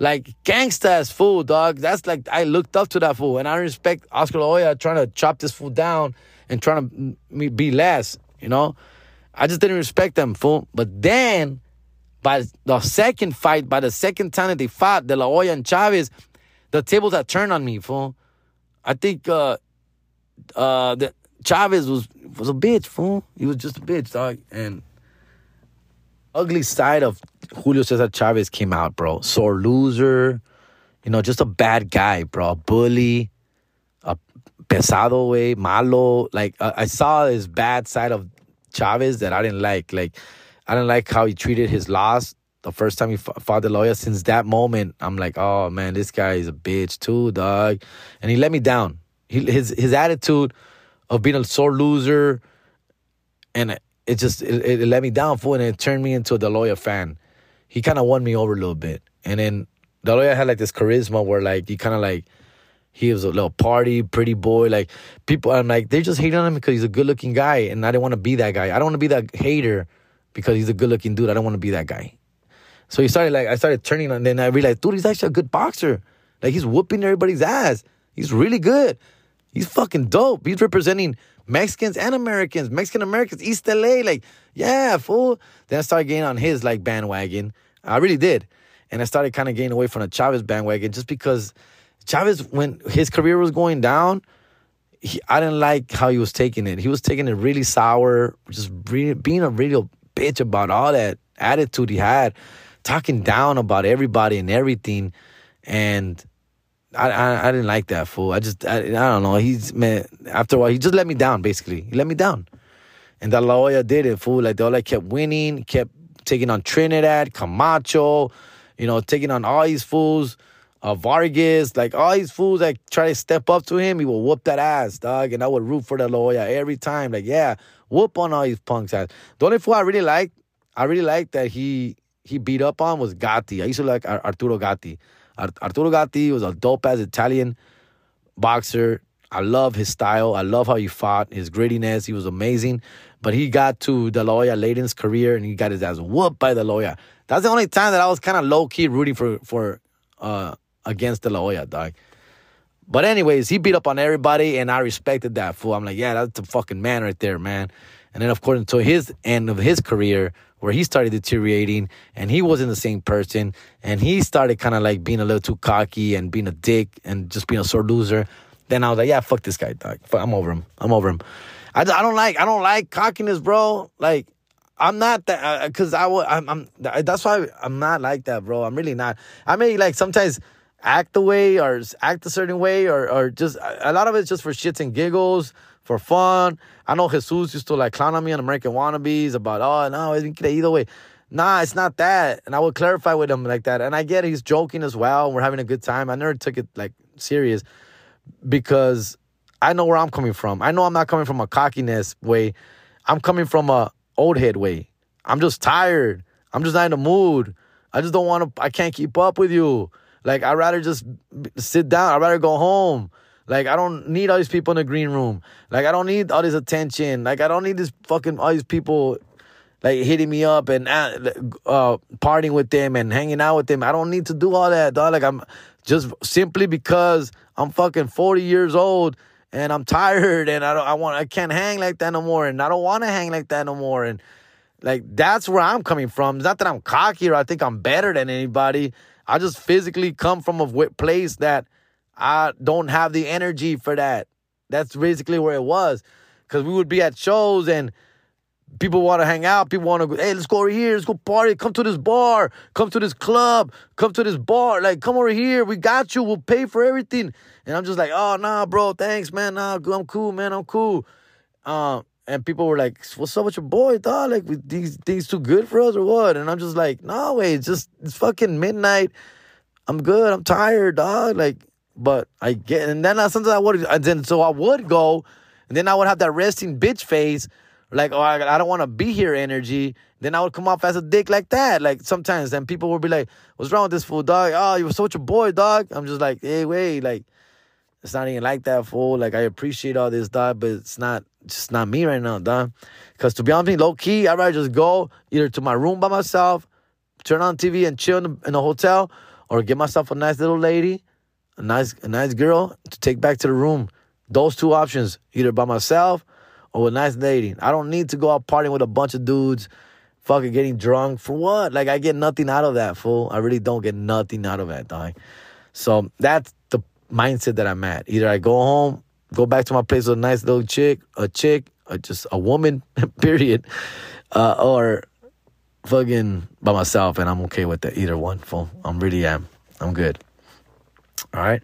Speaker 1: like gangsta ass fool, dog. That's like I looked up to that fool, and I respect Oscar La Hoya trying to chop this fool down and trying to be less. You know, I just didn't respect them, fool. But then, by the second fight, by the second time that they fought, De La Hoya and Chavez, the tables had turned on me, fool. I think uh uh the Chavez was was a bitch, fool. He was just a bitch, dog. And ugly side of Julio Cesar Chavez came out, bro. Sore loser, you know, just a bad guy, bro. A bully, a pesado way, malo. Like uh, I saw his bad side of Chavez that I didn't like. Like I didn't like how he treated his loss the first time he fought De La Hoya. Since that moment, I'm like, oh man, this guy is a bitch too, dog. And he let me down. He, his his attitude of being a sore loser, and it just it, it let me down for and it turned me into De La Hoya fan. He kind of won me over a little bit, and then De La Hoya had like this charisma where like he kind of like he was a little party, pretty boy. Like people, I'm like they just hate on him because he's a good looking guy, and I didn't want to be that guy. I don't want to be that hater because he's a good looking dude. I don't want to be that guy. So he started like I started turning on. Then I realized, dude, he's actually a good boxer. Like he's whooping everybody's ass. He's really good. He's fucking dope. He's representing Mexicans and Americans, Mexican Americans, East LA. Like, yeah, fool. Then I started getting on his like bandwagon. I really did. And I started kind of getting away from the Chavez bandwagon just because Chavez, when his career was going down, he, I didn't like how he was taking it. He was taking it really sour, just being a real bitch about all that attitude he had, talking down about everybody and everything. And I, I, I didn't like that fool. I just I, I don't know. He's man. After a while, he just let me down. Basically, he let me down. And that La Hoya did it, fool. Like they all like kept winning, kept taking on Trinidad, Camacho, you know, taking on all these fools, uh, Vargas, like all these fools that try to step up to him. He will whoop that ass, dog. And I would root for De La Hoya every time. Like, yeah, whoop on all these punks ass. The only fool I really liked, I really liked that he he beat up on was Gatti. I used to like Arturo Gatti. Arturo Gatti was a dope ass Italian boxer. I love his style. I love how he fought, his grittiness. He was amazing. But he got to De La Hoya late in his career and he got his ass whooped by De La. That's the only time that I was kind of low key rooting for for uh, against De La Hoya, dog. But anyways, he beat up on everybody and I respected that fool. I'm like, yeah, that's a fucking man right there, man. And then of course until his end of his career, where he started deteriorating and he wasn't the same person and he started kind of like being a little too cocky and being a dick and just being a sore loser. Then I was like, yeah, fuck this guy, dog. I'm over him. I'm over him. I, I don't like I don't like cockiness, bro. Like I'm not that because uh, I I'm, I'm that's why I'm not like that, bro. I'm really not. I may like sometimes act the way or act a certain way or or just a lot of it's just for shits and giggles for fun. I know Jesus used to like clown on me on American Wannabes about, oh, no, es either way. Nah, it's not that. And I would clarify with him like that. And I get he's joking as well. We're having a good time. I never took it like serious because I know where I'm coming from. I know I'm not coming from a cockiness way. I'm coming from a old head way. I'm just tired. I'm just not in the mood. I just don't want to, I can't keep up with you. Like, I'd rather just sit down. I'd rather go home. Like I don't need all these people in the green room. Like I don't need all this attention. Like I don't need this fucking all these people like hitting me up and uh, uh partying with them and hanging out with them. I don't need to do all that, dog. Like I'm just simply because I'm fucking 40 years old and I'm tired and I don't I want I can't hang like that no more and I don't want to hang like that no more and like that's where I'm coming from. It's not that I'm cocky or I think I'm better than anybody. I just physically come from a place that I don't have the energy for that. That's basically where it was. Cause we would be at shows and people want to hang out. People want to go, hey, let's go over here. Let's go party. Come to this bar. Come to this club. Come to this bar. Like, come over here. We got you. We'll pay for everything. And I'm just like, oh, nah, bro. Thanks, man. Nah, I'm cool, man. I'm cool. Uh, and people were like, what's up with your boy, dog? Like, these things too good for us or what? And I'm just like, no, way, It's just, it's fucking midnight. I'm good. I'm tired, dog. Like, but I get, and then sometimes I would, and then so I would go, and then I would have that resting bitch face, like, oh, I, I don't want to be here energy. Then I would come off as a dick like that. Like sometimes, then people would be like, what's wrong with this fool, dog? Oh, you were such a boy, dog. I'm just like, hey, wait, like, it's not even like that, fool. Like, I appreciate all this, dog, but it's not, just not me right now, dog. Because to be honest, low key, I'd rather just go either to my room by myself, turn on TV and chill in the, in the hotel, or get myself a nice little lady, a nice a nice girl to take back to the room. Those two options, either by myself or with a nice lady. I don't need to go out partying with a bunch of dudes, fucking getting drunk for what? Like I get nothing out of that, fool. I really don't get nothing out of that, dog. So that's the mindset that I'm at. Either I go home, go back to my place with a nice little chick, a chick, just a woman, period, uh, or fucking by myself, and I'm okay with that. Either one, fool. I'm really am. I'm good. All right.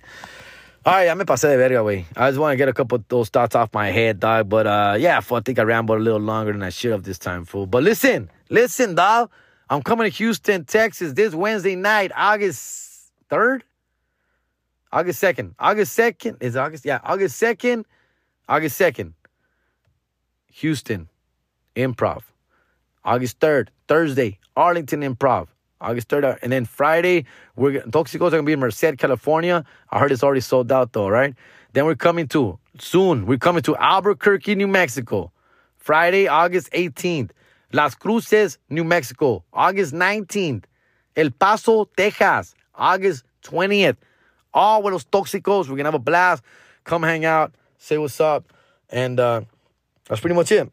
Speaker 1: All right, ya me pasé de verga, güey. I just want to get a couple of those thoughts off my head, dog. But uh, yeah, fool, I think I rambled a little longer than I should have this time, fool. But listen, listen, dog. I'm coming to Houston, Texas this Wednesday night, August 3rd? August 2nd. August 2nd. Is August? Yeah, August 2nd. August 2nd. Houston, improv. August 3rd, Thursday, Arlington Improv. August 3rd. And then Friday, we're Toxicos are gonna be in Merced, California. I heard it's already sold out though, right? Then we're coming to soon. We're coming to Albuquerque, New Mexico. Friday, August 18th. Las Cruces, New Mexico. August 19th. El Paso, Texas. August 20th. All with those Toxicos. We're gonna have a blast. Come hang out, say what's up. And uh, that's pretty much it.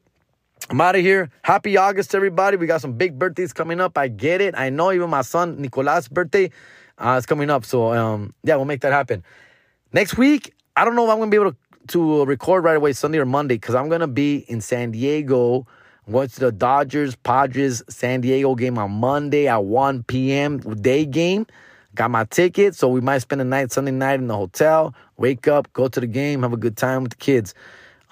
Speaker 1: I'm out of here. Happy August, everybody. We got some big birthdays coming up. I get it. I know even my son Nicolas' birthday uh, is coming up. So um, yeah, we'll make that happen. Next week, I don't know if I'm gonna be able to, to record right away Sunday or Monday because I'm gonna be in San Diego. I'm going to the Dodgers Padres San Diego game on Monday at 1 p.m. day game. Got my ticket, so we might spend a night Sunday night in the hotel. Wake up, go to the game, have a good time with the kids.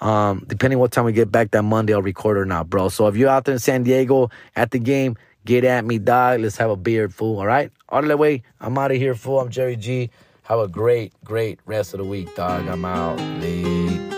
Speaker 1: Um, depending what time we get back that Monday, I'll record or not, bro. So if you're out there in San Diego at the game, get at me, dog. Let's have a beard, fool. All right? All the way, I'm out of here, fool. I'm Jerry G. Have a great, great rest of the week, dog. I'm out late.